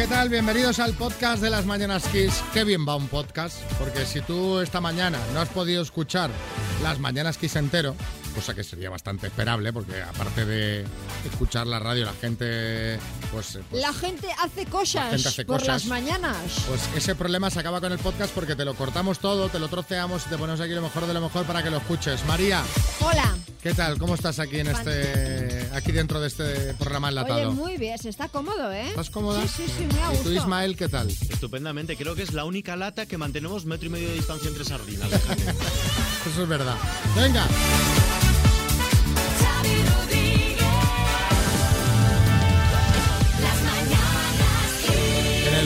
¿qué tal? Bienvenidos al podcast de las Mañanas Kiss. Qué bien va un podcast, porque si tú esta mañana no has podido escuchar las Mañanas Kiss entero, cosa que sería bastante esperable, porque aparte de escuchar la radio, la gente, pues... pues La gente hace cosas La gente hace por cosas. las mañanas. Pues ese problema se acaba con el podcast porque te lo cortamos todo, te lo troceamos y te ponemos aquí lo mejor de lo mejor para que lo escuches. María, Hola. ¿qué tal? ¿Cómo estás aquí en este, aquí dentro de este programa Oye, enlatado? muy bien, se está cómodo, ¿eh? ¿Estás cómoda? Sí, sí, sí, muy a ¿Y tú. Ismael, qué tal? Estupendamente, creo que es la única lata que mantenemos metro y medio de distancia entre sardinas. Eso es verdad. Venga.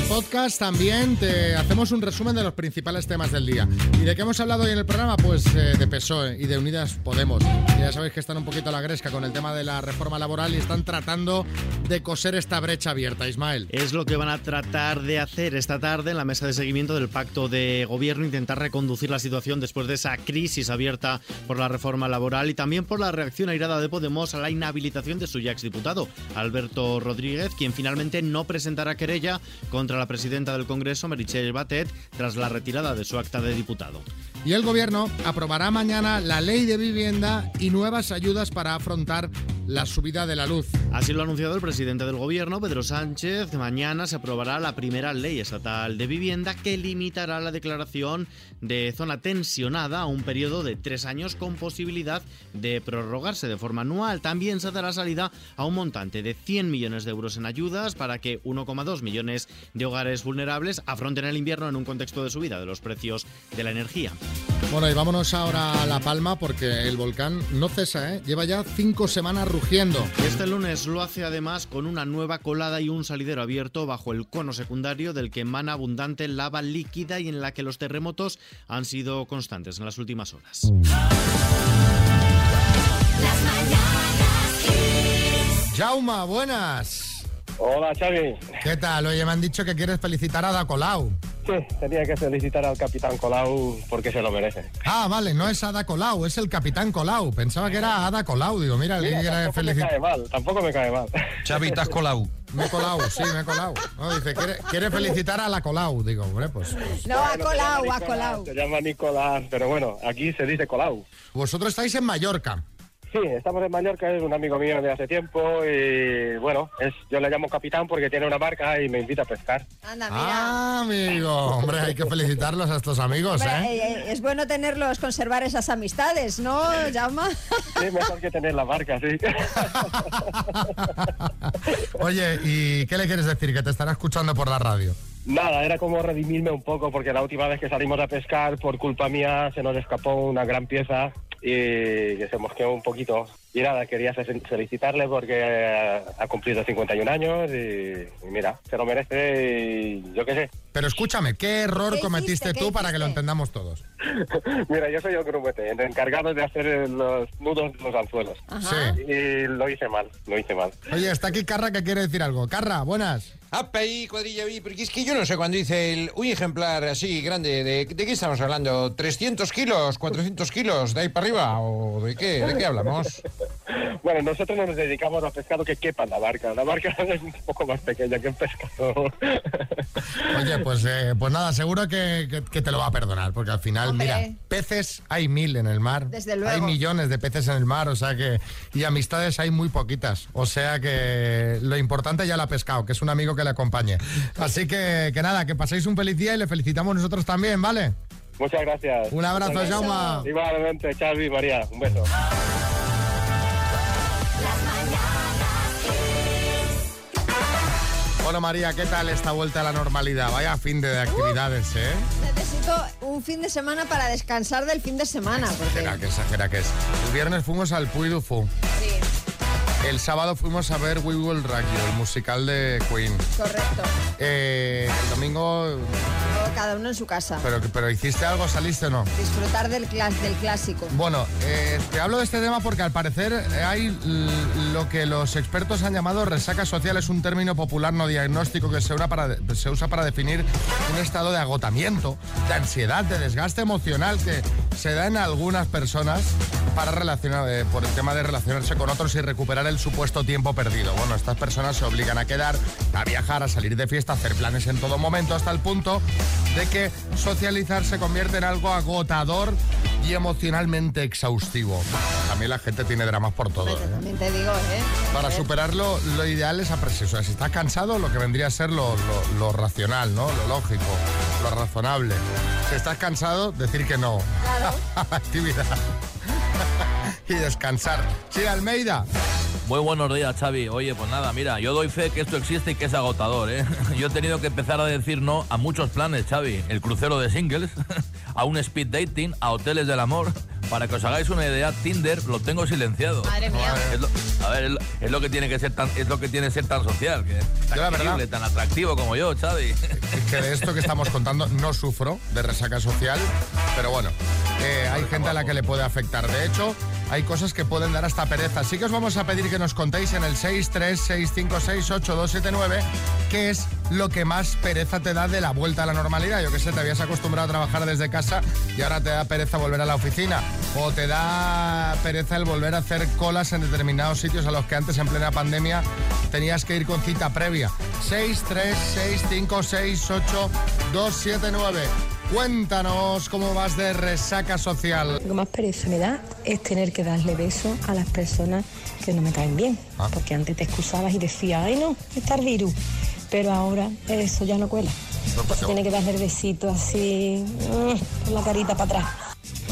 Podcast también te hacemos un resumen de los principales temas del día. ¿Y de qué hemos hablado hoy en el programa? Pues eh, de PSOE y de Unidas Podemos. Ya sabéis que están un poquito a la gresca con el tema de la reforma laboral y están tratando de coser esta brecha abierta, Ismael. Es lo que van a tratar de hacer esta tarde en la mesa de seguimiento del pacto de gobierno, intentar reconducir la situación después de esa crisis abierta por la reforma laboral y también por la reacción airada de Podemos a la inhabilitación de su ya exdiputado, Alberto Rodríguez, quien finalmente no presentará querella contra la presidenta del Congreso, Meritxell Batet, tras la retirada de su acta de diputado. Y el gobierno aprobará mañana la ley de vivienda y nuevas ayudas para afrontar la subida de la luz. Así lo ha anunciado el presidente del gobierno, Pedro Sánchez. Mañana se aprobará la primera ley estatal de vivienda que limitará la declaración de zona tensionada a un periodo de tres años con posibilidad de prorrogarse de forma anual. También se dará salida a un montante de 100 millones de euros en ayudas para que 1,2 millones de hogares vulnerables afronten el invierno en un contexto de subida de los precios de la energía. Bueno, y vámonos ahora a La Palma porque el volcán no cesa, ¿eh? Lleva ya cinco semanas rugiendo. Este lunes lo hace además con una nueva colada y un salidero abierto bajo el cono secundario del que emana abundante lava líquida y en la que los terremotos han sido constantes en las últimas horas. Jauma, buenas. Hola Xavi. ¿Qué tal? Oye, me han dicho que quieres felicitar a Ada Colau. Sí, tenía que felicitar al capitán Colau porque se lo merece. Ah, vale, no es Ada Colau, es el capitán Colau. Pensaba que era Ada Colau. Digo, mira, Mira, tampoco me felicitar. cae mal, tampoco me cae mal. Xavi, t'has colau. Me he colado, sí, me he colado. No, dice, quiere, quiere felicitar a la Colau. Digo, hombre, pues. No, se colado, llama ha Nicolás, colado. Se llama Nicolás, pero bueno, aquí se dice Colau. Vosotros estáis en Mallorca. Sí, estamos en Mallorca, es un amigo mío de hace tiempo y bueno, es, yo le llamo capitán porque tiene una barca y me invita a pescar. Anda, mira. Ah, amigo. Hombre, hay que felicitarlos a estos amigos, Hombre, ¿eh? eh, eh, es bueno tenerlos, conservar esas amistades, ¿no, Jaume? Sí, mejor que tener la barca, sí. Oye, ¿y qué le quieres decir? Que te estará escuchando por la radio. Nada, era como redimirme un poco porque la última vez que salimos a pescar, por culpa mía, se nos escapó una gran pieza y que se mosqueó un poquito. Y nada, quería fe- felicitarle porque eh, ha cumplido 51 años y, y mira, se lo merece y yo qué sé. Pero escúchame, ¿qué error ¿Qué cometiste hiciste? tú ¿Qué para que lo entendamos todos? Mira, yo soy el grumete, el encargado de hacer los nudos de los anzuelos. Ajá. Sí. Y lo hice mal, lo hice mal. Oye, está aquí Carra que quiere decir algo. Carra, buenas. Apa ahí, cuadrilla, vi, porque es que yo no sé cuando dice el, un ejemplar así grande, de, ¿de qué estamos hablando? ¿300 kilos? ¿400 kilos? ¿De ahí para arriba? ¿O de qué? ¿De qué hablamos? Bueno, nosotros no nos dedicamos a pescado que quepa en la barca. La barca es un poco más pequeña que un pescado. Oye, pues, eh, pues nada, seguro que, que- que te lo va a perdonar, porque al final, Hombre. mira, peces hay mil en el mar. Desde luego. Hay millones de peces en el mar, o sea que. Y amistades hay muy poquitas. O sea que lo importante ya lo ha pescado, que es un amigo que le acompañe. Así que, que nada, que paséis un feliz día y le felicitamos nosotros también, ¿vale? Muchas gracias. Un abrazo. Jaume. Igualmente, Xavi, María, un beso. Bueno, María, ¿qué tal esta vuelta a la normalidad? Vaya fin de actividades, ¿eh? Necesito un fin de semana para descansar del fin de semana. Porque... Exagera, que exagera que es. El viernes fuimos al Puy du Fou. El sábado fuimos a ver We Will Rock You, el musical de Queen. correcto. Eh, el domingo, cada uno en su casa. pero, pero ¿hiciste algo? ¿Saliste o no? Disfrutar del, clas del clásico. Bueno, eh, te hablo de este tema porque al parecer eh, hay lo que los expertos han llamado resaca social, es un término popular no diagnóstico que se usa, para, se usa para definir un estado de agotamiento, de ansiedad, de desgaste emocional que, se da en algunas personas para relacionar, eh, por el tema de relacionarse con otros y recuperar el supuesto tiempo perdido. Bueno, estas personas se obligan a quedar, a viajar, a salir de fiesta, a hacer planes en todo momento, hasta el punto de que socializar se convierte en algo agotador y emocionalmente exhaustivo. También la gente tiene dramas por todo. ¿eh? También te digo, ¿eh? Para superarlo, lo ideal es apreciar. O sea, si estás cansado, lo que vendría a ser lo, lo- lo racional, ¿no? Lo lógico, lo razonable. Si estás cansado, decir que no. Claro. actividad. y descansar. Sí, Almeida. Muy buenos días, Xavi. Oye, pues nada, mira, yo doy fe que esto existe y que es agotador, ¿eh? Yo he tenido que empezar a decir no a muchos planes, Xavi. El crucero de singles, a un speed dating, a hoteles del amor. Para que os hagáis una idea, Tinder lo tengo silenciado. Madre mía. Es lo, a ver, es lo, es lo que tiene que ser tan, es lo que tiene ser tan social, que tan Yo la verdad- querible, tan atractivo como yo, Xavi. Es que de esto que estamos contando no sufro de resaca social, pero bueno, eh, hay gente a la que le puede afectar. De hecho, hay cosas que pueden dar hasta pereza. Así que os vamos a pedir que nos contéis en el 636568279 qué es lo que más pereza te da de la vuelta a la normalidad. Yo que sé, te habías acostumbrado a trabajar desde casa y ahora te da pereza volver a la oficina. O te da pereza el volver a hacer colas en determinados sitios a los que antes en plena pandemia tenías que ir con cita previa. 636568279. Cuéntanos cómo vas de resaca social. Lo que más pereza me da es tener que darle besos a las personas que no me caen bien. Ah. Porque antes te excusabas y decías, ay no, está el virus. Pero ahora eso ya no cuela. pues, Tiene que darle el besito así, mm, con la carita para atrás.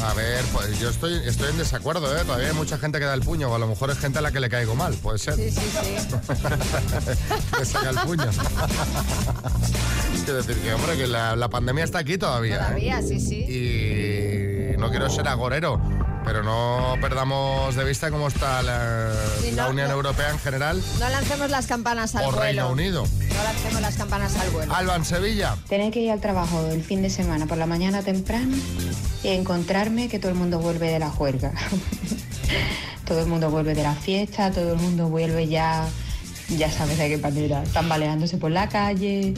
A ver, pues yo estoy, estoy en desacuerdo, ¿eh? Todavía hay mucha gente que da el puño, o a lo mejor es gente a la que le caigo mal, puede ser. Sí, sí, sí. que saca el puño. Quiero decir que, hombre, que la, la pandemia está aquí todavía. ¿eh? Todavía, sí, sí. Y no quiero ser agorero, pero no perdamos de vista cómo está la, Sí, la no, Unión no. Europea en general No lancemos las campanas al o vuelo. Reino Unido. No lancemos las campanas al vuelo. Alba en Sevilla. Tener que ir al trabajo el fin de semana por la mañana temprano y encontrarme que todo el mundo vuelve de la juerga. todo el mundo vuelve de la fiesta, todo el mundo vuelve ya, ya sabes de qué manera, tambaleándose por la calle.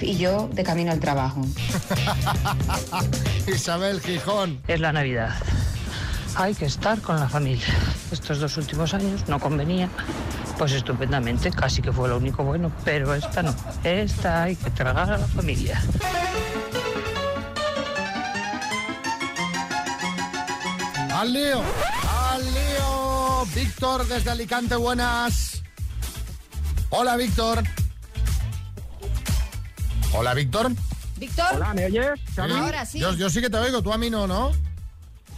Y yo de camino al trabajo. Isabel Gijón. es la Navidad. Hay que estar con la familia. Estos dos últimos años no convenía. Pues estupendamente, casi que fue lo único bueno, pero esta no. Esta hay que tragar a la familia. ¡Al lío! ¡Al lío! Víctor desde Alicante, buenas. Hola, Víctor. Hola, Víctor. Víctor, Hola, ¿me oyes? Ahora sí. Yo, yo sí que te oigo, tú a mí no, ¿no?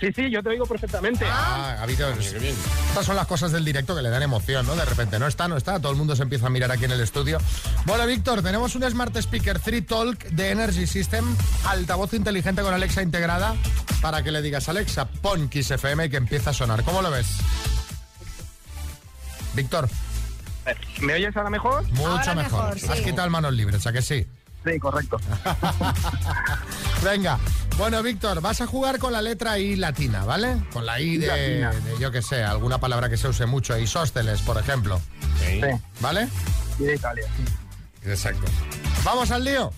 Sí, sí, yo te oigo perfectamente. Ah, ha habido- Estas son las cosas del directo que le dan emoción, ¿no? De repente, no está, no está, todo el mundo se empieza a mirar aquí en el estudio. Bueno, Víctor, tenemos un Smart Speaker 3 Talk de Energy System, altavoz inteligente con Alexa integrada, para que le digas, Alexa, pon Kiss FM y que empieza a sonar. ¿Cómo lo ves? Víctor, ¿Me oyes ahora mejor? mucho Ahora mejor. mejor, sí. Has quitado manos libres, ¿a que sí? Sí, correcto. Venga. Bueno, Víctor, vas a jugar con la letra I latina, ¿vale? Con la I de, yo que sé, alguna palabra que se use mucho, isósceles, por ejemplo. Sí, ¿Vale? y de Italia. sí. Exacto. ¿Vamos al lío?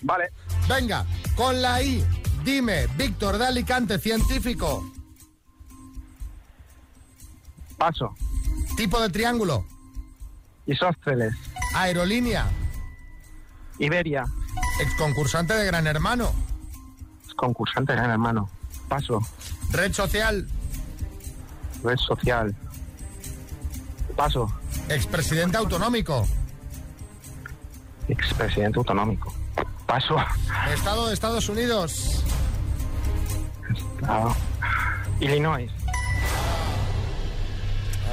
Vale. Venga, con la I, dime, Víctor de Alicante, científico, Paso. tipo de triángulo, Isósceles. aerolínea, Iberia. exconcursante de Gran Hermano, Concursante, gran hermano. Paso. red social, Red social. Paso. expresidente autonómico, Expresidente autonómico. Paso. Estado de Estados Unidos, Ah, Illinois.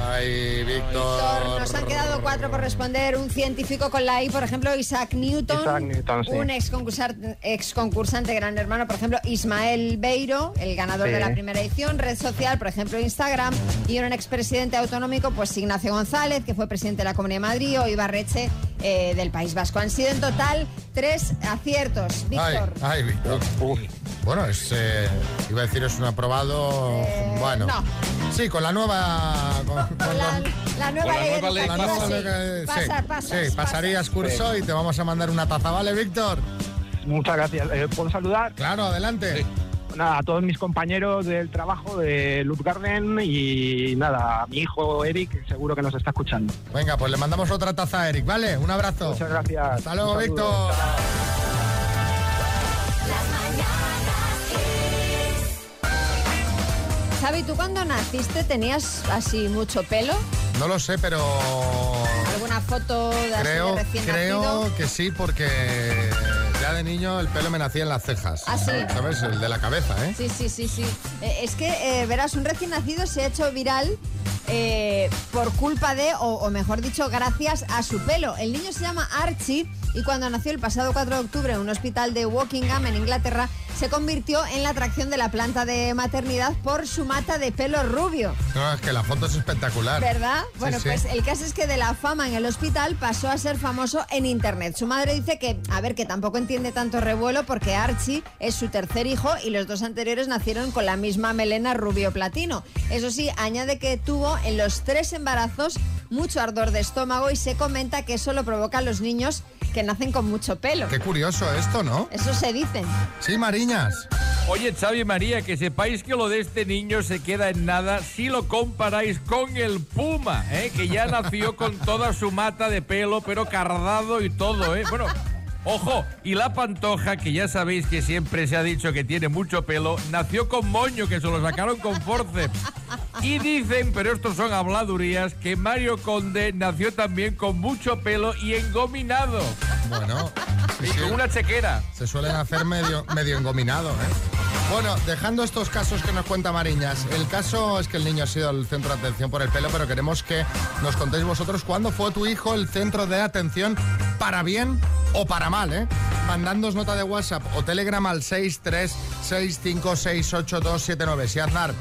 Ay, Víctor, Víctor. nos han quedado cuatro por responder. Un científico con la I, por ejemplo, Isaac Newton. Isaac Newton, sí. Un ex concursante, ex concursante gran hermano, por ejemplo, Ismael Beiro, el ganador Sí. de la primera edición. Red social, por ejemplo, Instagram. Y un expresidente autonómico, pues Ignacio González, que fue presidente de la Comunidad de Madrid, o Ibarreche eh, del País Vasco. Han sido en total tres aciertos. Ay, Víctor. ay, Víctor. Bueno, es, eh, iba a decir es un aprobado. Eh, bueno, no. Sí, con la nueva. Con, con Con la, la nueva con la ley nueva ley nueva sí, Pasa, pasas, sí, pasarías curso y te vamos a mandar una taza, ¿vale, Víctor? Muchas gracias. Eh, ¿Puedo saludar? Claro, adelante. nada, a todos mis compañeros del trabajo de Loop Garden y nada, a mi hijo Eric, seguro que nos está escuchando. Venga, pues le mandamos otra taza a Eric, ¿vale? Un abrazo. Muchas gracias. Hasta luego. Víctor. Xavi, ¿tú cuando naciste tenías así mucho pelo? No lo sé, pero ¿Alguna foto de, así creo, de recién creo nacido? que sí, porque ya de niño el pelo me nacía en las cejas. Ah, sí. ¿Sabes? El de la cabeza, ¿eh? Sí, sí, sí, sí. Eh, es que, eh, verás, un recién nacido se ha hecho viral eh, por culpa de, o, o mejor dicho, gracias a su pelo. El niño se llama Archie y cuando nació el pasado 4 de octubre en un hospital de Wokingham, en Inglaterra, se convirtió en la atracción de la planta de maternidad por su mata de pelo rubio. No, es que la foto es espectacular. ¿Verdad? Bueno, sí. pues el caso es que de la fama en el hospital pasó a ser famoso en internet. Su madre dice que, a ver, que tampoco entiende tanto revuelo porque Archie es su tercer hijo y los dos anteriores nacieron con la misma melena rubio platino. Eso sí, añade que tuvo en los tres embarazos mucho ardor de estómago y se comenta que eso lo provocan los niños que nacen con mucho pelo. Qué curioso esto, ¿no? Eso se dice. Sí, Mariñas. Oye, Xavi y María, que sepáis que lo de este niño se queda en nada si lo comparáis con el Puma, ¿eh? que ya nació con toda su mata de pelo, pero cardado y todo, ¿eh? Bueno, ojo, y la Pantoja, que ya sabéis que siempre se ha dicho que tiene mucho pelo, nació con moño, que se lo sacaron con forceps. Y dicen, pero estos son habladurías, que Mario Conde nació también con mucho pelo y engominado. Bueno, sí, Y sí. con una chequera. Se suelen hacer medio, medio engominado, ¿eh? Bueno, dejando estos casos que nos cuenta Mariñas, el caso es que el niño ha sido el centro de atención por el pelo, pero queremos que nos contéis vosotros cuándo fue tu hijo el centro de atención para bien o para mal, ¿eh? Mandándonos nota de WhatsApp o Telegram al 636568279. Si Aznar,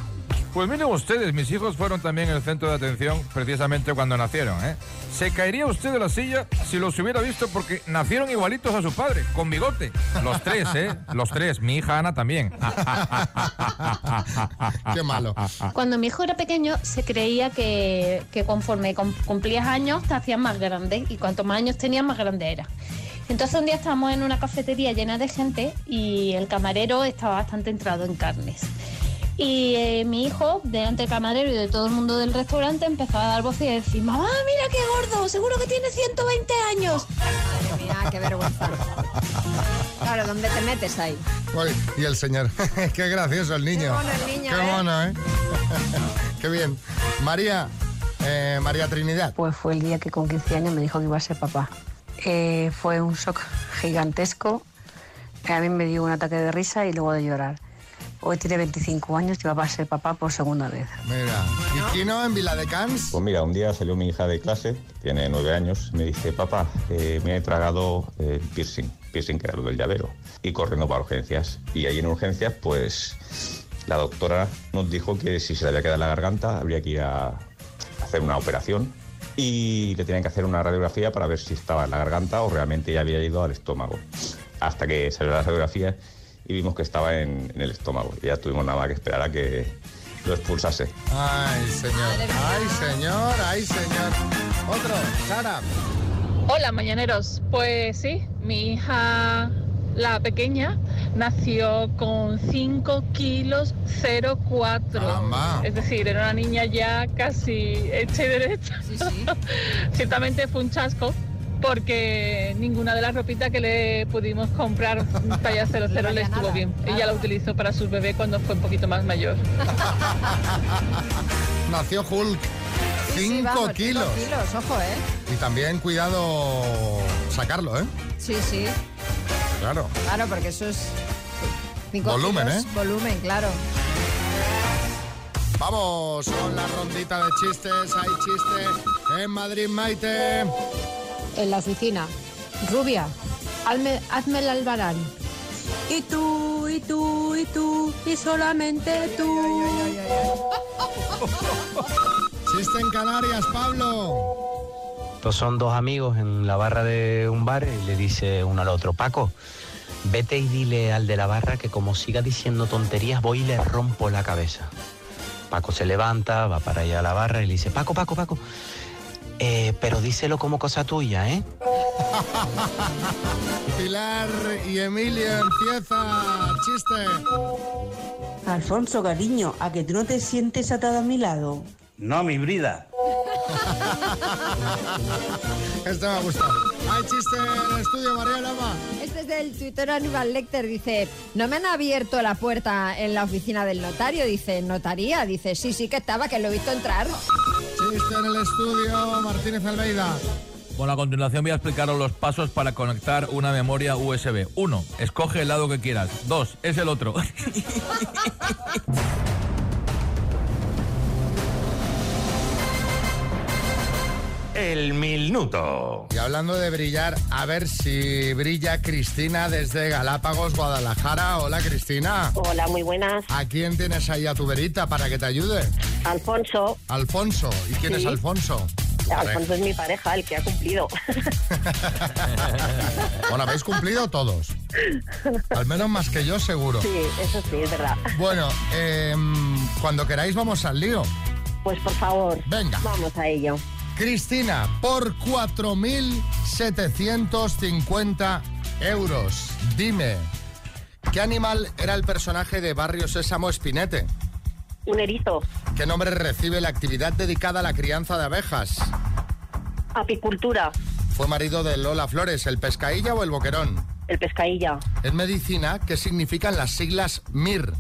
Pues miren ustedes, mis hijos fueron también el centro de atención precisamente cuando nacieron, ¿eh? Se caería usted de la silla si los hubiera visto porque nacieron igualitos a su padre, con bigote. Los tres, ¿eh? Los tres. Mi hija Ana también. qué malo. Cuando mi hijo era pequeño se creía que, que conforme cum- cumplías años te hacías más grande y cuanto más años tenías más grande era. Entonces un día estábamos en una cafetería llena de gente y el camarero estaba bastante entrado en carnes. Y eh, mi hijo, delante del camarero y de todo el mundo del restaurante, empezó a dar voz y decir, mamá, mira qué gordo, seguro que tiene 120 años. Madre mía, qué vergüenza. Claro, ¿dónde te metes ahí? Uy, y el señor. Qué gracioso el niño. Qué mono el niño, Qué ¿eh? mono, ¿eh? Qué bien. María, eh, María Trinidad. Pues fue el día que con 15 años me dijo que iba a ser papá. Eh, fue un shock gigantesco. A mí me dio un ataque de risa y luego de llorar. Hoy tiene 25 años y va a ser papá por segunda vez. Mira, ¿y Kino en Viladecans? Pues mira, un día salió mi hija de clase, tiene nueve años, me dice, papá, eh, me he tragado el piercing, piercing que era lo del llavero, y corriendo para urgencias. Y ahí en urgencias, pues la doctora nos dijo que si se le había quedado en la garganta, habría que ir a hacer una operación y le tenían que hacer una radiografía para ver si estaba en la garganta o realmente ya había ido al estómago. Hasta que salió la radiografía y vimos que estaba en, en el estómago. Y ya tuvimos nada más que esperar a que lo expulsase. Ay, señor. Ay, señor. Ay, señor. Otro, Sara. Hola, mañaneros. Pues sí, mi hija, la pequeña, nació con 5 kilos 04. Es decir, era una niña ya casi hecha y derecha. Ciertamente fue un chasco porque ninguna de las ropitas que le pudimos comprar talla 00 le estuvo bien. Ella la utilizó para sus bebés cuando fue un poquito más mayor. Nació Hulk. Sí, sí, 5 vamos, kilos. cinco kilos, ojo, ¿eh? Y también cuidado sacarlo, ¿eh? Sí, sí. Claro. Claro, porque eso es... cinco Volumen, kilos, ¿eh? Volumen, claro. Vamos con la rondita de chistes. Hay chiste en Madrid, Maite. En la oficina. Rubia, hazme, hazme el albarán. Y tú, y tú, y tú, y solamente tú. Chiste en Canarias, Pablo. Estos son dos amigos en la barra de un bar y le dice uno al otro, Paco, vete y dile al de la barra que como siga diciendo tonterías voy y le rompo la cabeza. Paco se levanta, va para allá a la barra y le dice, Paco, Paco, Paco, eh, pero díselo como cosa tuya, ¿eh? Pilar y Emilio empieza. chiste. Alfonso, cariño, ¿a que tú no te sientes atado a mi lado? No, mi brida. Este me ha gustado. Hay chiste en el estudio, María Lama. Este es del Twitter Aníbal Lecter. Dice, no me han abierto la puerta en la oficina del notario. Dice, notaría. Dice, sí, sí que estaba, que lo he visto entrar. En el estudio, Martínez Almeida. Bueno, a continuación voy a explicaros los pasos para conectar una memoria USB. Uno, escoge el lado que quieras. Dos, es el otro. El minuto. Y hablando de brillar, a ver si brilla Cristina desde Galápagos, Guadalajara. Hola, Cristina. Hola, muy buenas. ¿A quién tienes ahí a tu verita para que te ayude? Alfonso. Alfonso. ¿Y quién Sí. es Alfonso? Alfonso es mi pareja, el que ha cumplido. Bueno, habéis cumplido todos. Al menos más que yo, seguro. Sí, eso sí, es verdad. Bueno, em, cuando queráis vamos al lío. Pues por favor. Venga. Vamos a ello. Cristina, por 4.750 euros, dime, ¿qué animal era el personaje de Barrio Sésamo Espinete? Un erizo. ¿Qué nombre recibe la actividad dedicada a la crianza de abejas? Apicultura. ¿Fue marido de Lola Flores, el pescailla o el boquerón? El pescailla. En medicina, ¿qué significan las siglas MIR?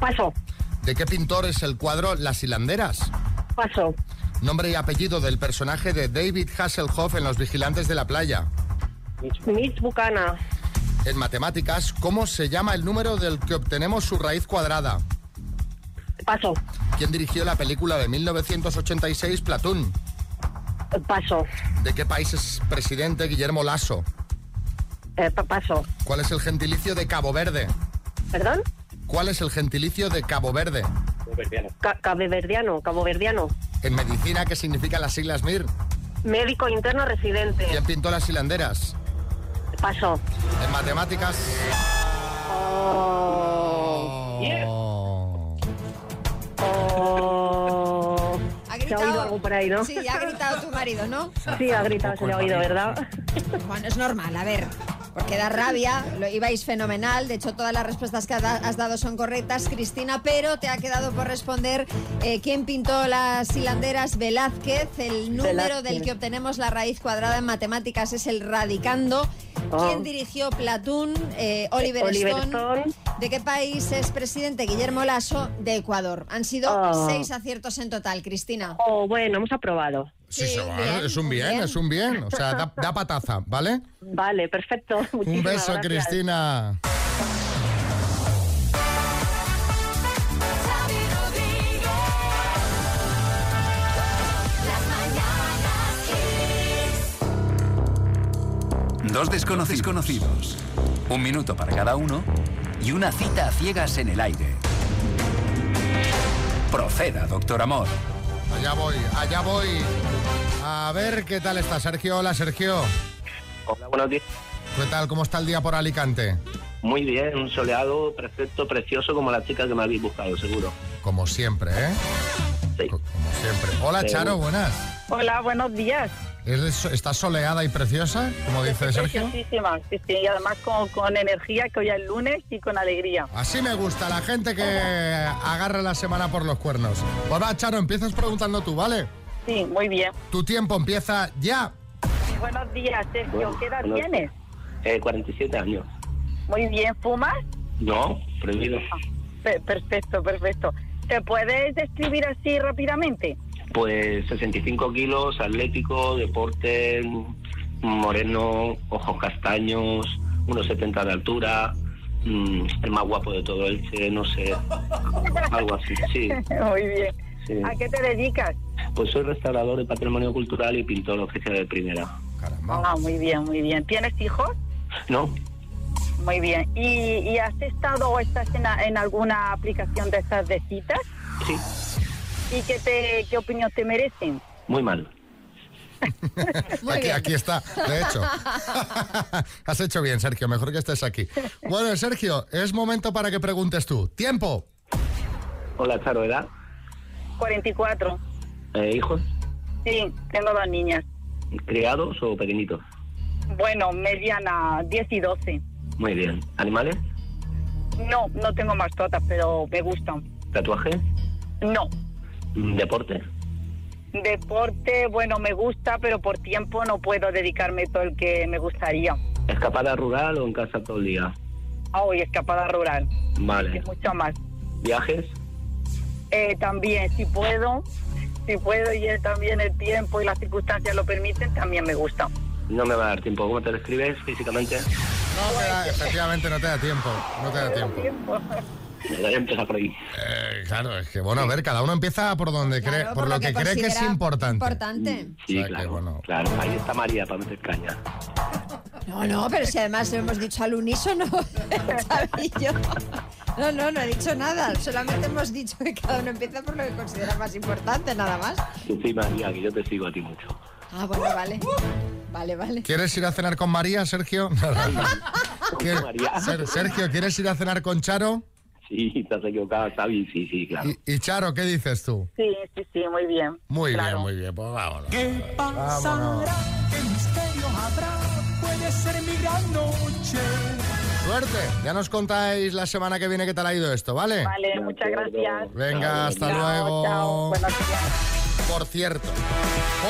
Paso. ¿De qué pintor es el cuadro Las hilanderas? Paso. Nombre y apellido del personaje de David Hasselhoff en Los Vigilantes de la Playa. Miss Bucana. En matemáticas, ¿cómo se llama el número del que obtenemos su raíz cuadrada? Paso. ¿Quién dirigió la película de 1986 Platón? Paso. ¿De qué país es presidente Guillermo Lasso? Eh, pa- paso. ¿Cuál es el gentilicio de Cabo Verde? ¿Perdón? ¿Cuál es el gentilicio de Cabo Verde? Ca- cabeverdiano, caboverdiano. En medicina, ¿qué significan las siglas MIR? Médico interno residente. ¿Quién pintó las hilanderas? Paso. En matemáticas. Oh. ¿Ha Se ha oído algo por ahí, ¿no? Sí, ha gritado tu marido, ¿no? Sí, ha gritado, se le ha oído, ¿verdad? Bueno, es normal, a ver. Porque da rabia, lo ibais fenomenal. De hecho, todas las respuestas que ha- has dado son correctas, Cristina, pero te ha quedado por responder eh, quién pintó las hilanderas Velázquez. El número Velázquez. del que obtenemos la raíz cuadrada en matemáticas es el radicando. Oh. ¿Quién dirigió Platón? Eh, Oliver, Oliver Stone. ¿De qué país es presidente Guillermo Lasso? De Ecuador. Han sido Oh. seis aciertos en total, Cristina. Oh, bueno, hemos aprobado. Sí, se va, es un bien, es un bien. O sea, da, da pataza, ¿vale? Vale, perfecto. Un beso, gracias. Cristina. Dos desconocidos conocidos. Un minuto para cada uno y una cita a ciegas en el aire. Proceda, doctor Amor. Allá voy, allá voy. A ver qué tal está Sergio. Hola, Sergio. Hola, buenos días. ¿Qué tal? ¿Cómo está el día por Alicante? Muy bien, un soleado perfecto, precioso, como la chica que me habéis buscado, seguro. Como siempre, ¿eh? Sí. Como siempre. Hola. Charo, buenas. Hola, buenos días. ¿Eres- ¿Estás soleada y preciosa, como dice Sergio? Preciosísima, sí, sí, y además con, con energía que hoy es lunes y con alegría. Así me gusta, la gente que agarra la semana por los cuernos. Pues va, Charo, empiezas preguntando tú, ¿vale? Sí, muy bien. Tu tiempo empieza ya. Buenos días, Sergio. ¿Qué edad Bueno. tienes? Eh, 47 años. Muy bien, ¿fumas? No, prohibido. Pe- perfecto, perfecto. ¿Te puedes describir así rápidamente? Pues 65 kilos, atlético, deporte, moreno, ojos castaños, unos 70 de altura, mm, el más guapo de todo Elche, no sé, algo así, sí. muy bien. sí. ¿A qué te dedicas? Pues soy restaurador de patrimonio cultural y pintor oficial de primera. Ah, muy bien, muy bien. ¿Tienes hijos? No, Muy bien. ¿Y, y has estado o estás en, a- en alguna aplicación de estas de citas? Sí. ¿Y qué, te, qué opinión te merecen? muy mal. Aquí, aquí está, de hecho. Has hecho bien, Sergio, mejor que estés aquí. Bueno, Sergio, es momento para que preguntes tú. ¡Tiempo! Hola, Charo, ¿edad? 44. Eh, ¿Hijos? Sí, tengo dos niñas. ¿Criados o pequeñitos? Bueno, mediana, 10 y 12. Muy bien. ¿Animales? No, no tengo mascotas, pero me gustan. ¿Tatuaje? No. ¿Deporte? Deporte, bueno, me gusta, pero por tiempo no puedo dedicarme todo el que me gustaría. ¿Escapada rural o en casa todo el día? Ah, Hoy escapada rural, Vale. es mucho más. ¿Viajes? Eh, también, si puedo, si puedo y también el tiempo y las circunstancias lo permiten, también me gusta. No me va a dar tiempo. ¿Cómo te describes físicamente? No te da- efectivamente no te da tiempo. No te da tiempo. Voy a empezar por ahí. Eh, claro, es que bueno, a ver, cada uno empieza por donde cree, Claro, por, lo que, cree que es importante. Importante. Sí, O sea que, claro. bueno. Claro, ahí está María para meter caña. No, no, pero si además lo hemos dicho al unísono, yo. No, no, no he dicho nada. Solamente hemos dicho que cada uno empieza por lo que considera más importante, nada más. Sí, sí, María, que yo te sigo a ti mucho. Ah, bueno, vale. Vale, vale. ¿Quieres ir a cenar con María, Sergio? ¿Quieres- María? Ser- Sergio, ¿quieres ir a cenar con Charo? Sí, estás equivocado, Xavi. Sí, sí, claro. Y, y Charo, ¿qué dices tú? Sí, sí, sí, muy bien. Muy Claro. bien, muy bien, pues vámonos. ¿Qué pasará? ¿Qué misterio habrá? Puede ser mi gran noche. Suerte, ya nos contáis la semana que viene qué tal ha ido esto, ¿vale? Vale, muchas gracias. Venga, hasta Chao, luego. chao. Buenos días. Por cierto,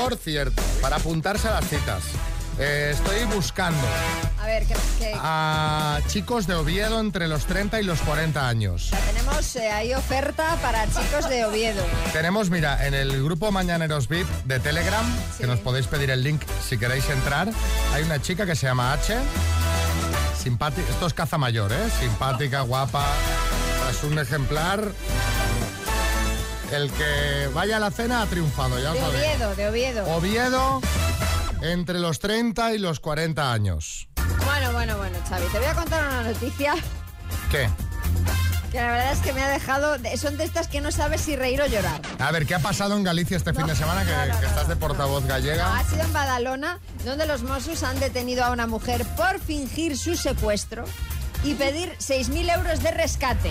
por cierto, para apuntarse a las citas, eh, estoy buscando A ver, chicos de Oviedo entre los 30 y los 40 años. tenemos eh, ahí oferta para chicos de Oviedo. Tenemos, mira, en el grupo Mañaneros VIP de Telegram, que nos podéis pedir el link si queréis entrar, hay una chica que se llama H. Simpática, esto es caza mayor, ¿eh? Simpática, guapa. Es un ejemplar. El que vaya a la cena ha triunfado, ya De. Oviedo, de Oviedo. Oviedo entre los 30 y los 40 años. Bueno, bueno, bueno, Xavi, te voy a contar una noticia ¿Qué? que la verdad es que me ha dejado... de- Son de estas que no sabes si reír o llorar. A ver, ¿qué ha pasado en Galicia este fin de semana? Que, que estás de portavoz gallega. Ha sido en Badalona, donde los Mossos han detenido a una mujer por fingir su secuestro y pedir 6.000 euros de rescate.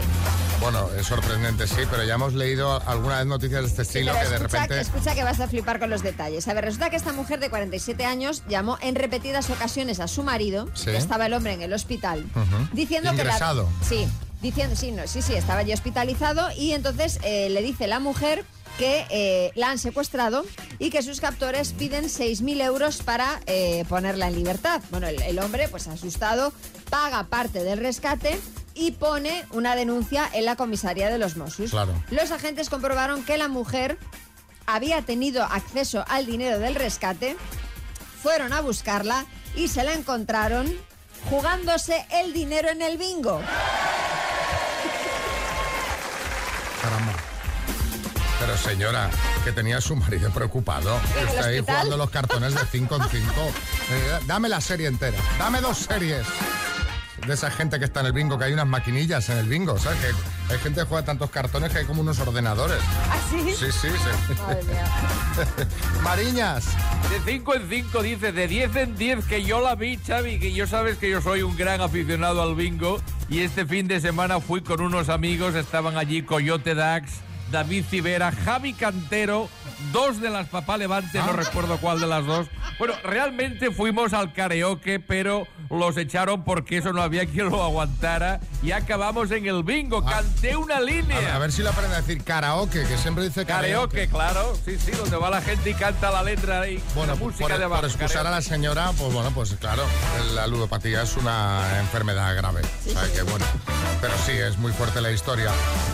Bueno, es sorprendente, sí, pero ya hemos leído alguna vez noticias de este estilo Pero que de escucha, repente... escucha que vas a flipar con los detalles. A ver, resulta que esta mujer de 47 años llamó en repetidas ocasiones a su marido, Sí. que estaba el hombre en el hospital, Ujú. diciendo Ingresado. que la, sí diciendo sí no sí sí estaba ya hospitalizado y entonces eh, le dice la mujer que eh, la han secuestrado y que sus captores piden 6.000 euros para eh, ponerla en libertad. Bueno, el, el hombre, pues asustado, paga parte del rescate y pone una denuncia en la comisaría de los Mossos. Claro. Los agentes comprobaron que la mujer había tenido acceso al dinero del rescate, fueron a buscarla y se la encontraron jugándose el dinero en el bingo. Caramba. Pero señora, que tenía a su marido preocupado. ¿En el Está ahí jugando los cartones de 5 en 5. dame la serie entera. Dame dos series. De esa gente que está en el bingo, que hay unas maquinillas en el bingo, ¿sabes? Que hay gente que juega tantos cartones que hay como unos ordenadores. ¿Ah, sí? Sí, sí, sí. Mariñas. De 5 en 5 dice, de 10 en 10 que yo la vi, Xavi, que yo sabes que yo soy un gran aficionado al bingo y este fin de semana fui con unos amigos, estaban allí Coyote Dax, David Civera, Javi Cantero, dos de las Papá Levante, no recuerdo cuál de las dos. Bueno, realmente fuimos al karaoke, pero los echaron porque eso no había quien lo aguantara y acabamos en el bingo. Canté una A ver, línea. a ver si lo aprende a decir karaoke, que siempre dice Karaoke, claro, sí, sí, donde va la gente y canta la letra y Bueno, la música por, de abajo. por excusar a la señora, pues bueno, pues claro, la ludopatía es una enfermedad grave. o sea que bueno, pero sí, es muy fuerte la historia.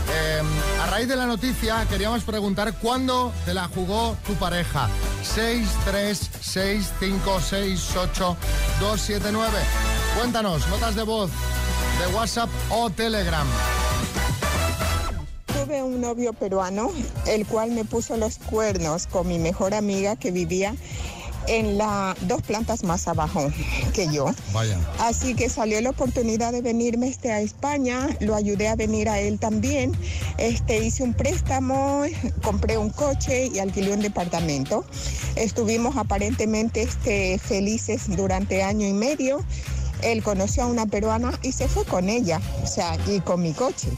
Eh, a raíz de la noticia, queríamos preguntar cuándo te la jugó tu pareja. 6, 3, 6, 5, 6, 8, 2, 7, 9. Cuéntanos, notas de voz de WhatsApp o Telegram. Tuve un novio peruano, el cual me puso los cuernos con mi mejor amiga que vivía en la dos plantas más abajo que yo. Vaya. Así que salió la oportunidad de venirme este, a España, lo ayudé a venir a él también. Este, hice un préstamo, compré un coche y alquilé un departamento. Estuvimos aparentemente este, felices durante año y medio. Él conoció a una peruana y se fue con ella, o sea, y con mi coche.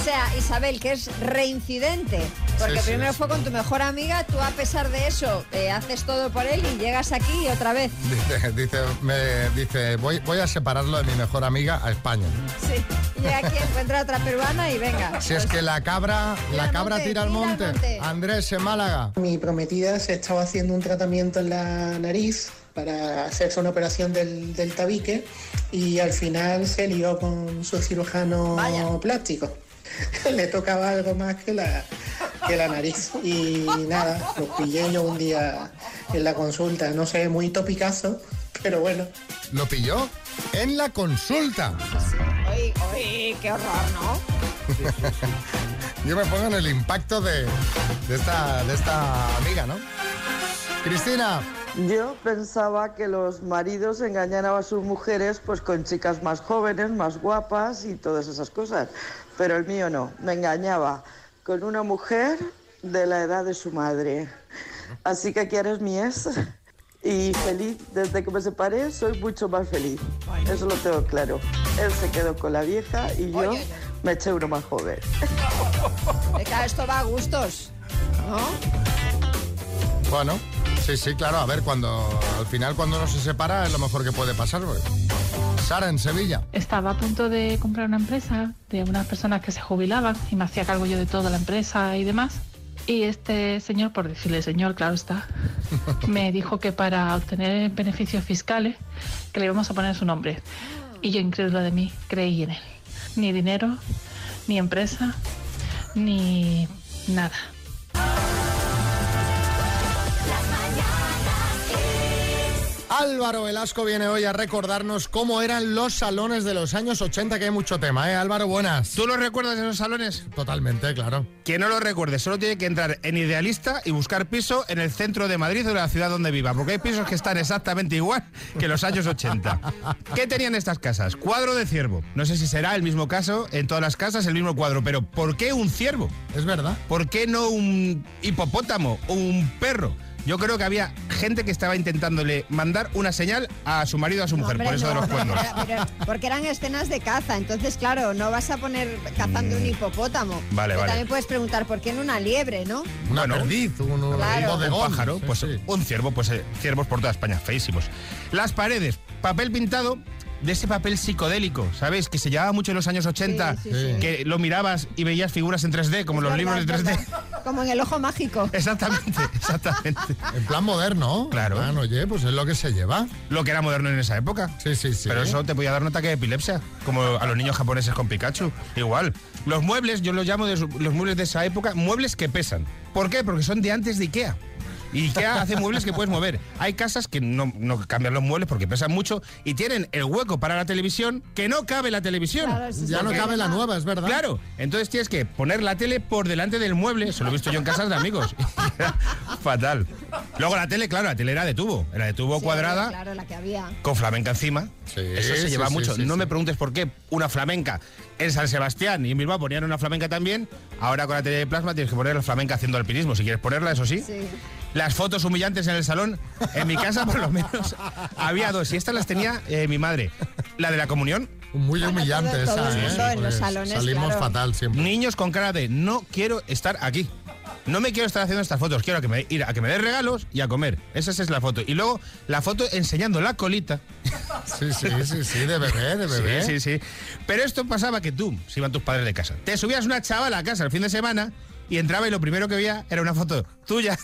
O sea, Isabel, que es reincidente. Porque Sí, primero sí. fue con tu mejor amiga, tú a pesar de eso eh, haces todo por él y llegas aquí y otra vez. Dice, dice, me, dice voy, voy a separarlo de mi mejor amiga a España. Sí. Y aquí, encuentra otra peruana y venga. Si es que la cabra, la cabra monte, tira al monte. Andrés, en Málaga. Mi prometida se estaba haciendo un tratamiento en la nariz para hacerse una operación del, del tabique y al final se lió con su cirujano plástico. Le tocaba algo más que la, que la nariz. Y nada, lo pillé yo un día en la consulta. No sé, muy topicazo, pero bueno. ¿Lo pilló? En la consulta. Uy, uy, qué horror, ¿no? Yo me pongo en el impacto de, de esta, de esta amiga, ¿no? Cristina. Yo pensaba que los maridos engañaban a sus mujeres pues con chicas más jóvenes, más guapas y todas esas cosas. Pero el mío no, me engañaba con una mujer de la edad de su madre. Así que aquí eres mi ex y feliz. Desde que me separé soy mucho más feliz. Eso lo tengo claro. Él se quedó con la vieja y yo me eché uno más joven. Claro, esto va a gustos, ¿no? Bueno, sí, sí, claro. A ver, cuando al final cuando uno se separa es lo mejor que puede pasar. porque- Sara, en Sevilla. Estaba a punto de comprar una empresa de unas personas que se jubilaban y me hacía cargo yo de toda la empresa y demás. Y este señor, por decirle señor, claro está, me dijo que para obtener beneficios fiscales que le íbamos a poner su nombre. Y yo, incrédula de mí, creí en él. Ni dinero, ni empresa, ni nada. Álvaro Velasco viene hoy a recordarnos cómo eran los salones de los años 80, que hay mucho tema, ¿eh? Álvaro, buenas. ¿Tú los recuerdas esos salones? Totalmente, claro. Quien no lo recuerde, solo tiene que entrar en Idealista y buscar piso en el centro de Madrid o de la ciudad donde viva, porque hay pisos que están exactamente igual que los años 80. ¿Qué tenían estas casas? Cuadro de ciervo. No sé si será el mismo caso en todas las casas, el mismo cuadro, pero ¿por qué un ciervo? Es verdad. ¿Por qué no un hipopótamo o un perro? Yo creo que había gente que estaba intentándole mandar una señal a su marido o a su mujer, Hombre, por eso de no, los cuernos. pero- pero- porque eran escenas de caza, entonces claro, no vas a poner cazando un hipopótamo. Mm. Vale, Pero vale. También puedes preguntar por qué en una liebre, ¿no? Una perdiz, un, un Claro. bodegón. Un pájaro, Sí, pues sí. un ciervo, pues eh, ciervos por toda España, feísimos. Las paredes, papel pintado de ese papel psicodélico, ¿sabes? Que se llevaba mucho en los años 80, Sí, sí, sí. que lo mirabas y veías figuras en 3D, como los libros de 3D. Como en el ojo mágico. Exactamente, exactamente. En plan moderno. Claro. En plan, oye, pues es lo que se lleva. Lo que era moderno en esa época. Sí, sí, sí. Pero eso te podía dar un ataque de epilepsia, como a los niños japoneses con Pikachu. Igual. Los muebles, yo los llamo de los muebles de esa época, muebles que pesan. ¿Por qué? Porque son de antes de Ikea. Y Ikea hace muebles que puedes mover. Hay casas que no, no cambian los muebles porque pesan mucho y tienen el hueco para la televisión que no cabe la televisión. Claro, Ya no cabe la nueva, es verdad. Claro, entonces tienes que poner la tele por delante del mueble. Se lo he visto yo en casas de amigos. Fatal. Luego la tele, claro, la tele era de tubo. Era de tubo Sí, cuadrada Claro, la que había. con flamenca encima. Eso se sí, lleva sí, mucho. sí, no sí. me preguntes por qué una flamenca en San Sebastián y en Bilbao ponían una flamenca también. Ahora con la tele de plasma tienes que poner la flamenca haciendo alpinismo. Si quieres ponerla, eso sí. Sí. Las fotos humillantes en el salón. En mi casa, por lo menos, había dos. Y estas las tenía eh, mi madre. La de la comunión. Muy humillante todo- todo esa, ¿eh? en los salones, Salimos claro. fatal siempre. Niños con cara de no quiero estar aquí. No me quiero estar haciendo estas fotos, quiero que me, ir a que me des regalos y a comer. Esa es la foto. Y luego la foto enseñando la colita. Sí, sí, sí, sí, de bebé, de bebé. Sí, sí, sí. Pero esto pasaba que tú, si iban tus padres de casa, te subías una chavala a casa el fin de semana y entraba y lo primero que veía era una foto tuya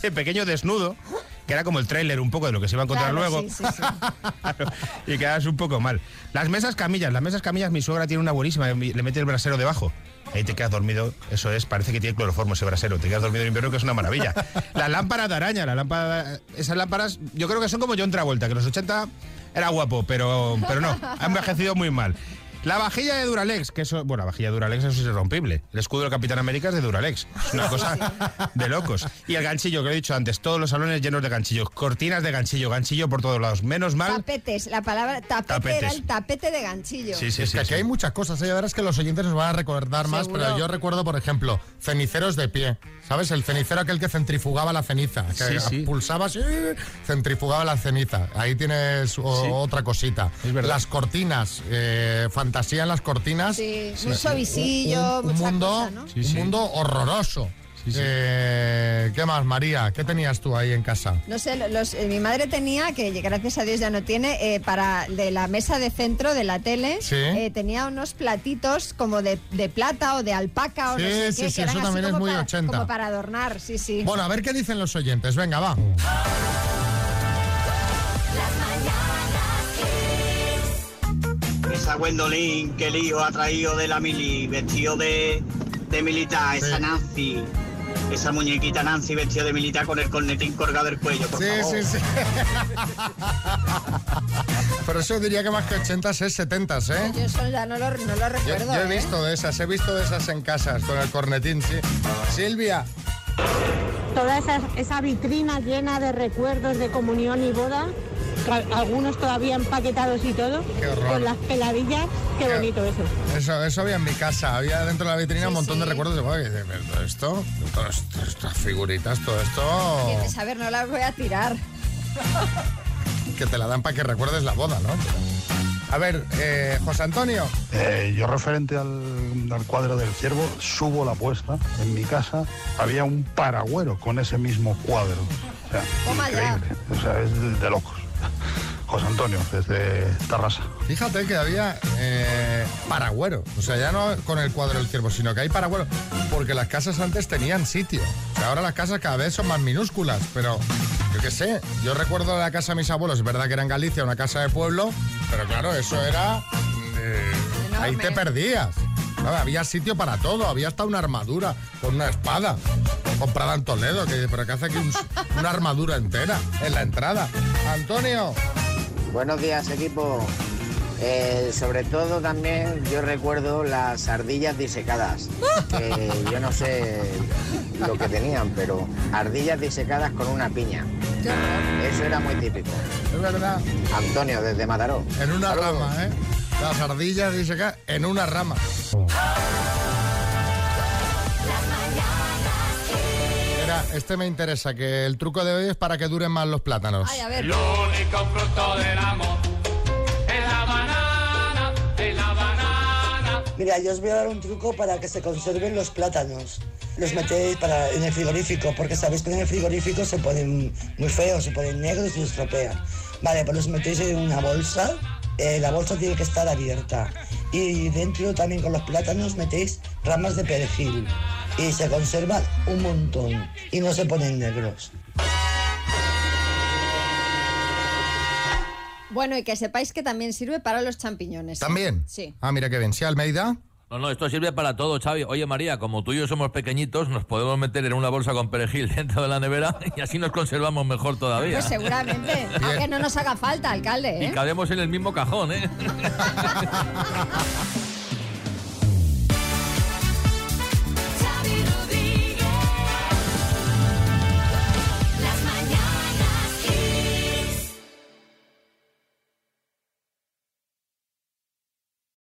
de pequeño desnudo, que era como el tráiler un poco de lo que se iba a encontrar Claro, luego. sí, sí, sí. Claro, y quedas un poco mal. Las mesas camillas, las mesas camillas, mi suegra tiene una buenísima, le mete el brasero debajo. Ahí te quedas dormido, eso es, parece que tiene cloroformo ese brasero, te quedas dormido en invierno que es una maravilla. La lámpara de araña, la lámpara, esas lámparas, yo creo que son como John Travolta, que en los 80 era guapo, pero, pero no, ha envejecido muy mal. La vajilla de Duralex, que eso, bueno, la vajilla de Duralex eso es irrompible. El escudo del Capitán América es de Duralex. Es una cosa de locos. Y el ganchillo que he dicho antes, todos los salones llenos de ganchillos, cortinas de ganchillo, ganchillo por todos lados. Menos mal. Tapetes, la palabra tapete Tapetes. era el tapete de ganchillo. Sí, sí, Es sí. que aquí sí. hay muchas cosas, ¿eh? ahora es que los oyentes nos van a recordar más, Seguro. pero yo recuerdo, por ejemplo, ceniceros de pie. ¿Sabes? El cenicero aquel que centrifugaba la ceniza, que Sí, sí. pulsaba así, centrifugaba la ceniza. Ahí tienes o- Sí. otra cosita. Es verdad. Las cortinas, eh, fantasía en las cortinas. Sí, un, un mucha mundo, cosa, ¿no? Sí, un sí. mundo horroroso. Eh, ¿Qué más, María? ¿Qué tenías tú ahí en casa? No sé, los, eh, mi madre tenía, que gracias a Dios ya no tiene, eh, para de la mesa de centro de la tele, Sí. eh, tenía unos platitos como de, de plata o de alpaca o Sí, no sé sí, qué, sí, que eran eso así también es muy para, 80. Como para adornar, sí, sí. Bueno, a ver qué dicen los oyentes. Venga, va. Esa Gwendolyn que el hijo ha traído de la mili, vestido de, de militar, esa Nancy, esa muñequita Nancy vestida de militar con el cornetín colgado del cuello, por Sí, favor. sí, sí. Pero eso diría que más que 80 es 70, ¿eh? Yo eso ya no lo, no lo Yo, recuerdo. yo he ¿eh? visto de esas, he visto de esas en casas con el cornetín, sí. Silvia. Toda esa, esa vitrina llena de recuerdos de comunión y boda, algunos todavía empaquetados y todo, horror. con las peladillas, qué, Qué- bonito eso. Eso, eso había en mi casa, había dentro de la vitrina un montón de recuerdos de "Guau, y de ver todo esto, todas estas figuritas, todo esto Quieres saber, no las voy a tirar. que te la dan para que recuerdes la boda, ¿no? A ver, eh, José Antonio. Eh, yo referente al, al cuadro del ciervo, subo la apuesta. En mi casa había un paragüero con ese mismo cuadro. O sea, increíble. O sea, es de, de locos. José Antonio, desde Tarrasa. Fíjate que había eh, paragüero, o sea, ya no con el cuadro del ciervo, sino que hay paragüero, porque las casas antes tenían sitio. O sea, ahora las casas cada vez son más minúsculas, pero yo qué sé, yo recuerdo la casa de mis abuelos, es verdad que era en Galicia, una casa de pueblo, pero claro, eso era... eh, ahí te perdías. Claro, había sitio para todo, había hasta una armadura con una espada comprada en Toledo, que pero que hace aquí un- una armadura entera en la entrada. Antonio. Buenos días, equipo. Eh, sobre todo también yo recuerdo las ardillas disecadas, que yo no sé lo que tenían, pero ardillas disecadas con una piña. Eso era muy típico. Es verdad. Antonio, desde Mataró. En una Saludos. rama, ¿eh? Las ardillas, acá, en una rama. Mira, este me interesa, que el truco de hoy es para que duren más los plátanos. Ay, a ver. El único fruto del amor es la banana, es la banana. Mira, yo os voy a dar un truco para que se conserven los plátanos. Los metéis para, en el frigorífico, porque sabéis que en el frigorífico se ponen muy feos, se ponen negros y se estropean. Vale, pues los metéis en una bolsa. eh, la bolsa tiene que estar abierta. Y dentro también con los plátanos metéis ramas de perejil. Y se conservan un montón. Y no se ponen negros. Bueno, y que sepáis que también sirve para los champiñones. ¿eh? ¿También? Sí. Ah, mira qué bien. ¿Sí, Almeida? No, no, esto sirve para todo, Xavi. Oye, María, como tú y yo somos pequeñitos, nos podemos meter en una bolsa con perejil dentro de la nevera y así nos conservamos mejor todavía. Pues seguramente. Aunque no nos haga falta, alcalde, Y ¿eh? cabemos en el mismo cajón, ¿eh?